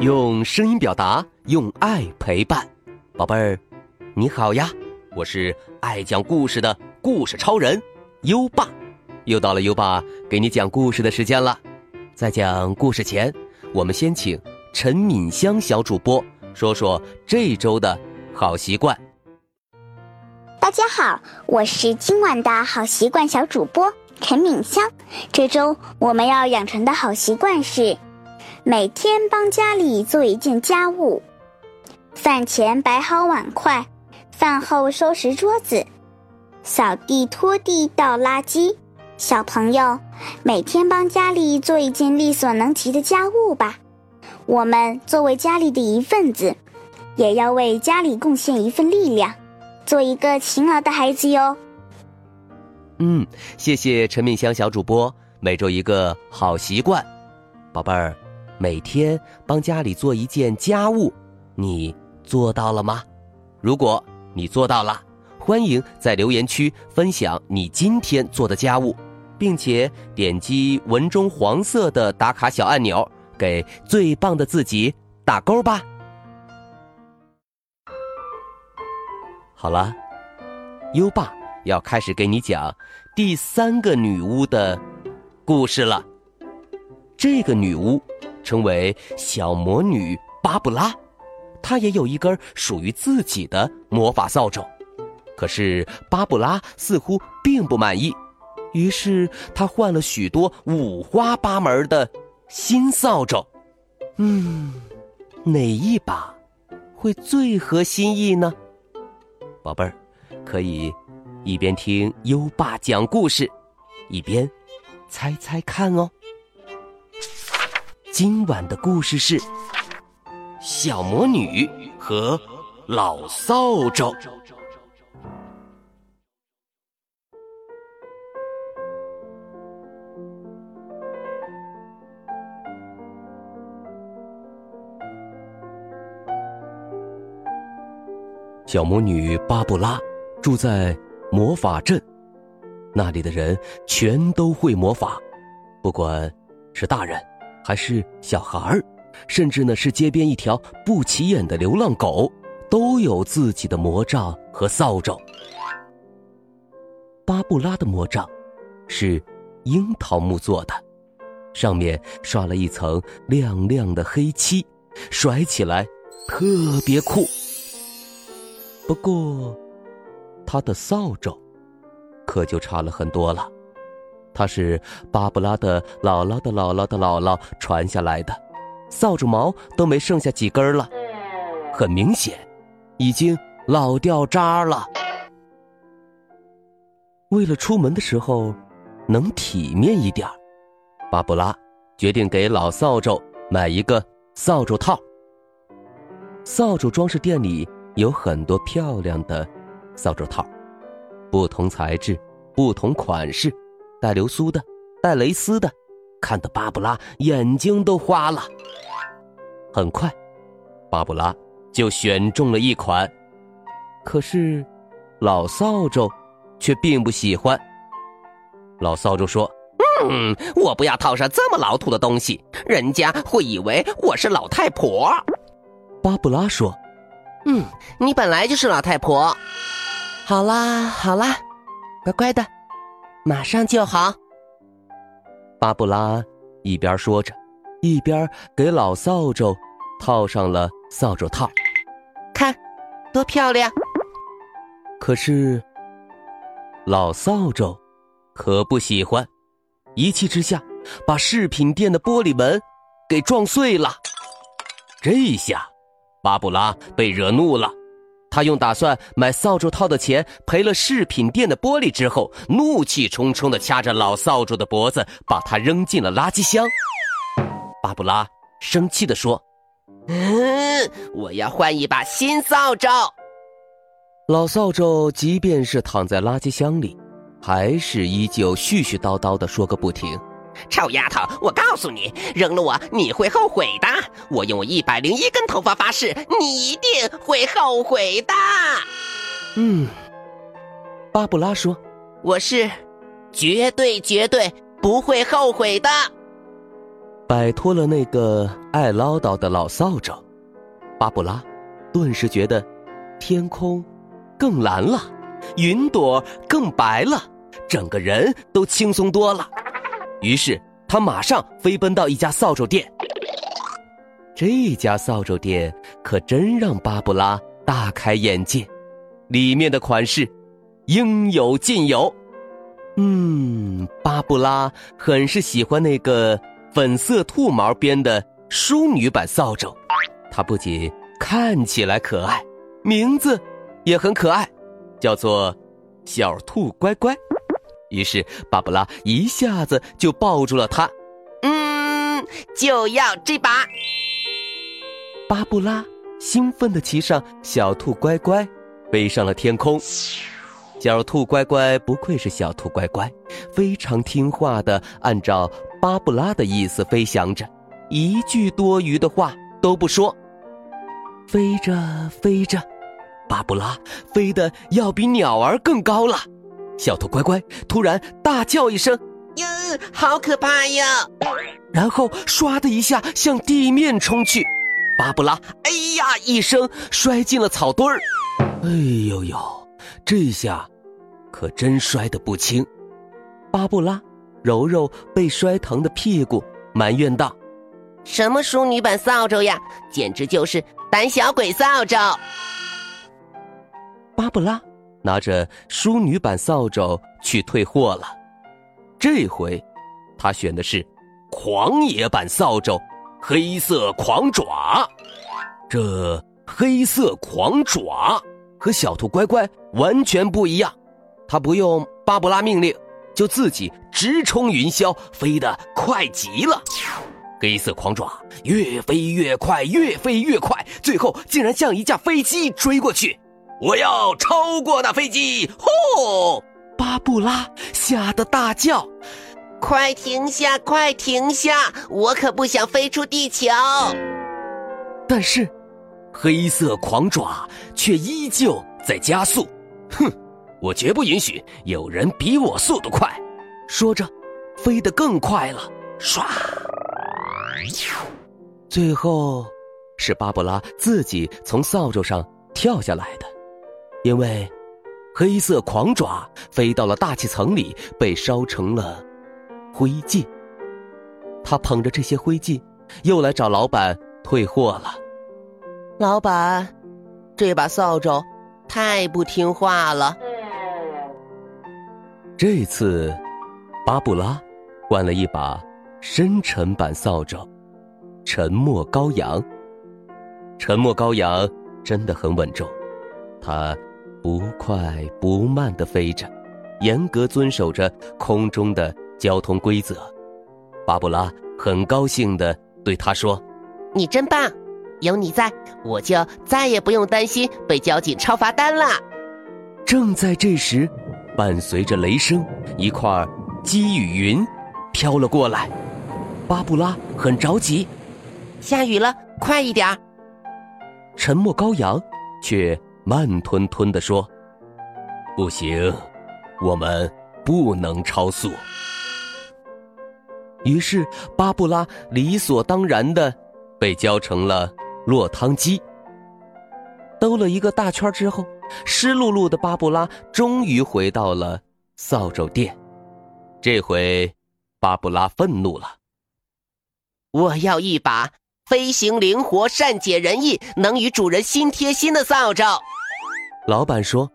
用声音表达，用爱陪伴，宝贝儿，你好呀！我是爱讲故事的故事超人优爸，又到了优爸给你讲故事的时间了。在讲故事前，我们先请陈敏香小主播说说这周的好习惯。大家好，我是今晚的好习惯小主播陈敏香。这周我们要养成的好习惯是。每天帮家里做一件家务，饭前摆好碗筷，饭后收拾桌子，扫地、拖地、倒垃圾。小朋友，每天帮家里做一件力所能及的家务吧。我们作为家里的一份子，也要为家里贡献一份力量，做一个勤劳的孩子哟。嗯，谢谢陈敏香小主播，每周一个好习惯，宝贝儿。每天帮家里做一件家务，你做到了吗？如果你做到了，欢迎在留言区分享你今天做的家务，并且点击文中黄色的打卡小按钮，给最棒的自己打勾吧。好了，优爸要开始给你讲第三个女巫的故事了。这个女巫。称为小魔女巴布拉，她也有一根属于自己的魔法扫帚。可是巴布拉似乎并不满意，于是她换了许多五花八门的新扫帚。嗯，哪一把会最合心意呢？宝贝儿，可以一边听优爸讲故事，一边猜猜看哦。今晚的故事是小魔女和老扫帚。小魔女巴布拉住在魔法镇，那里的人全都会魔法，不管是大人。还是小孩儿，甚至呢是街边一条不起眼的流浪狗，都有自己的魔杖和扫帚。巴布拉的魔杖是樱桃木做的，上面刷了一层亮亮的黑漆，甩起来特别酷。不过，他的扫帚可就差了很多了。它是巴布拉的姥姥的姥姥的姥姥传下来的，扫帚毛都没剩下几根了，很明显，已经老掉渣了。为了出门的时候能体面一点巴布拉决定给老扫帚买一个扫帚套。扫帚装饰店里有很多漂亮的扫帚套，不同材质，不同款式。带流苏的，带蕾丝的，看得巴布拉眼睛都花了。很快，巴布拉就选中了一款，可是老扫帚却并不喜欢。老扫帚说：“嗯，我不要套上这么老土的东西，人家会以为我是老太婆。”巴布拉说：“嗯，你本来就是老太婆。好啦，好啦，乖乖的。”马上就好。巴布拉一边说着，一边给老扫帚套上了扫帚套。看，多漂亮！可是老扫帚可不喜欢，一气之下把饰品店的玻璃门给撞碎了。这下，巴布拉被惹怒了。他用打算买扫帚套的钱赔了饰品店的玻璃之后，怒气冲冲的掐着老扫帚的脖子，把它扔进了垃圾箱。巴布拉生气的说：“嗯，我要换一把新扫帚。”老扫帚即便是躺在垃圾箱里，还是依旧絮絮叨叨的说个不停。臭丫头，我告诉你，扔了我你会后悔的。我用我一百零一根头发发誓，你一定会后悔的。嗯，巴布拉说：“我是绝对绝对不会后悔的。”摆脱了那个爱唠叨的老扫帚，巴布拉顿时觉得天空更蓝了，云朵更白了，整个人都轻松多了。于是他马上飞奔到一家扫帚店。这家扫帚店可真让巴布拉大开眼界，里面的款式应有尽有。嗯，巴布拉很是喜欢那个。粉色兔毛编的淑女版扫帚，它不仅看起来可爱，名字也很可爱，叫做“小兔乖乖”。于是巴布拉一下子就抱住了它。嗯，就要这把。巴布拉兴奋地骑上小兔乖乖，飞上了天空。小兔乖乖不愧是小兔乖乖，非常听话的按照巴布拉的意思飞翔着，一句多余的话都不说。飞着飞着，巴布拉飞得要比鸟儿更高了。小兔乖乖突然大叫一声：“哟，好可怕呀！”然后唰的一下向地面冲去。巴布拉“哎呀”一声摔进了草堆儿。哎呦呦！这下，可真摔得不轻。巴布拉揉揉被摔疼的屁股，埋怨道：“什么淑女版扫帚呀，简直就是胆小鬼扫帚！”巴布拉拿着淑女版扫帚去退货了。这回，他选的是狂野版扫帚，黑色狂爪。这黑色狂爪。和小兔乖乖完全不一样，它不用巴布拉命令，就自己直冲云霄，飞得快极了。黑色狂爪越飞越快，越飞越快，最后竟然像一架飞机追过去。我要超过那飞机！呼！巴布拉吓得大叫：“快停下！快停下！我可不想飞出地球！”但是。黑色狂爪却依旧在加速，哼！我绝不允许有人比我速度快。说着，飞得更快了，唰！最后，是巴布拉自己从扫帚上跳下来的，因为黑色狂爪飞到了大气层里，被烧成了灰烬。他捧着这些灰烬，又来找老板退货了。老板，这把扫帚太不听话了。这次，巴布拉换了一把深沉版扫帚——沉默羔羊。沉默羔羊真的很稳重，他不快不慢的飞着，严格遵守着空中的交通规则。巴布拉很高兴的对他说：“你真棒。”有你在，我就再也不用担心被交警抄罚单了。正在这时，伴随着雷声，一块积雨云飘了过来。巴布拉很着急，下雨了，快一点儿。沉默羔羊却慢吞吞地说：“不行，我们不能超速。”于是巴布拉理所当然的被浇成了。落汤鸡。兜了一个大圈之后，湿漉漉的巴布拉终于回到了扫帚店。这回，巴布拉愤怒了。我要一把飞行灵活、善解人意、能与主人心贴心的扫帚。老板说：“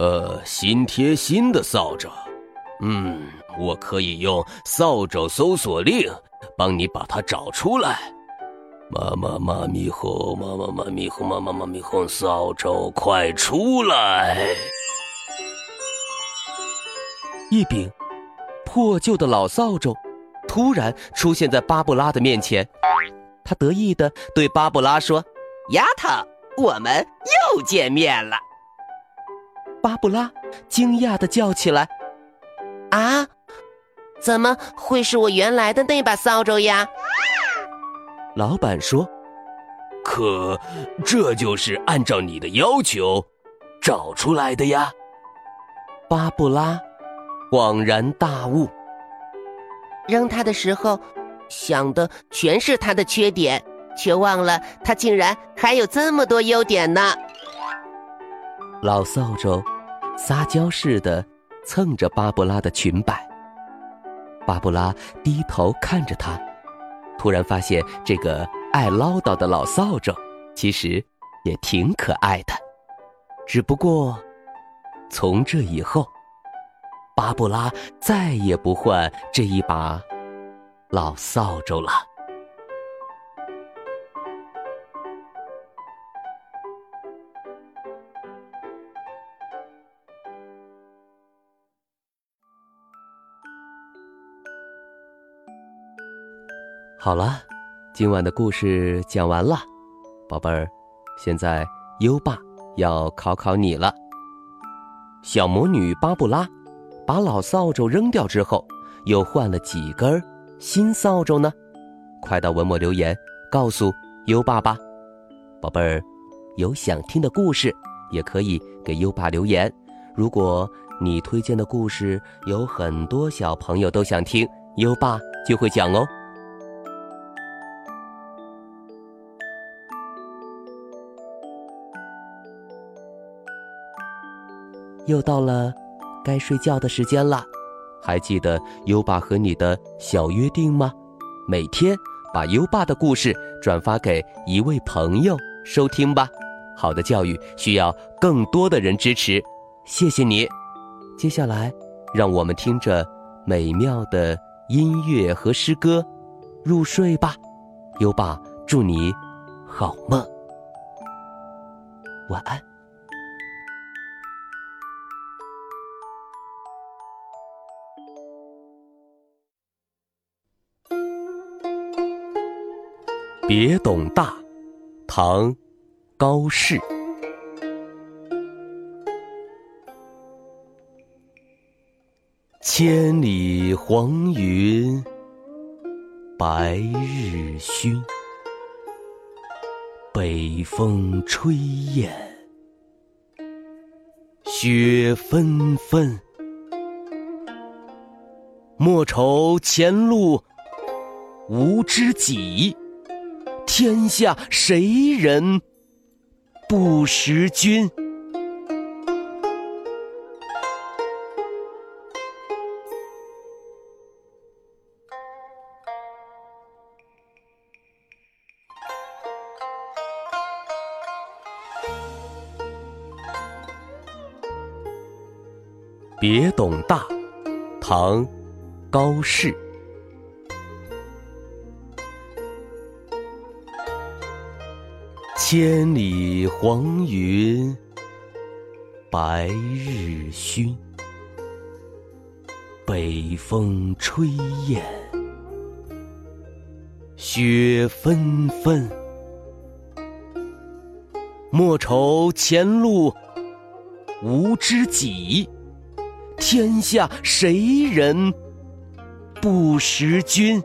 呃，心贴心的扫帚，嗯，我可以用扫帚搜索令帮你把它找出来。”妈妈妈咪哄，妈妈妈咪哄，妈妈妈咪哄，扫帚快出来！一柄破旧的老扫帚突然出现在巴布拉的面前，他得意的对巴布拉说：“丫头，我们又见面了。”巴布拉惊讶的叫起来：“啊，怎么会是我原来的那把扫帚呀？”老板说：“可这就是按照你的要求找出来的呀。”巴布拉恍然大悟：扔它的时候想的全是它的缺点，却忘了它竟然还有这么多优点呢。老扫帚撒娇似的蹭着巴布拉的裙摆，巴布拉低头看着他，突然发现这个爱唠叨的老扫帚其实也挺可爱的，只不过从这以后。巴布拉再也不换这一把老扫帚了。好了，今晚的故事讲完了，宝贝儿，现在优爸要考考你了。小魔女巴布拉。把老扫帚扔掉之后，又换了几根新扫帚呢？快到文末留言告诉优爸吧，宝贝儿，有想听的故事也可以给优爸留言。如果你推荐的故事有很多小朋友都想听，优爸就会讲哦。又到了。该睡觉的时间了，还记得优爸和你的小约定吗？每天把优爸的故事转发给一位朋友收听吧。好的教育需要更多的人支持，谢谢你。接下来，让我们听着美妙的音乐和诗歌入睡吧。优爸祝你好梦，晚安。别董大，唐，高适。千里黄云，白日曛。北风吹雁，雪纷纷。莫愁前路无知己。天下谁人不识君？别董大，唐，高适。千里黄云，白日曛。北风吹雁，雪纷纷。莫愁前路无知己，天下谁人不识君？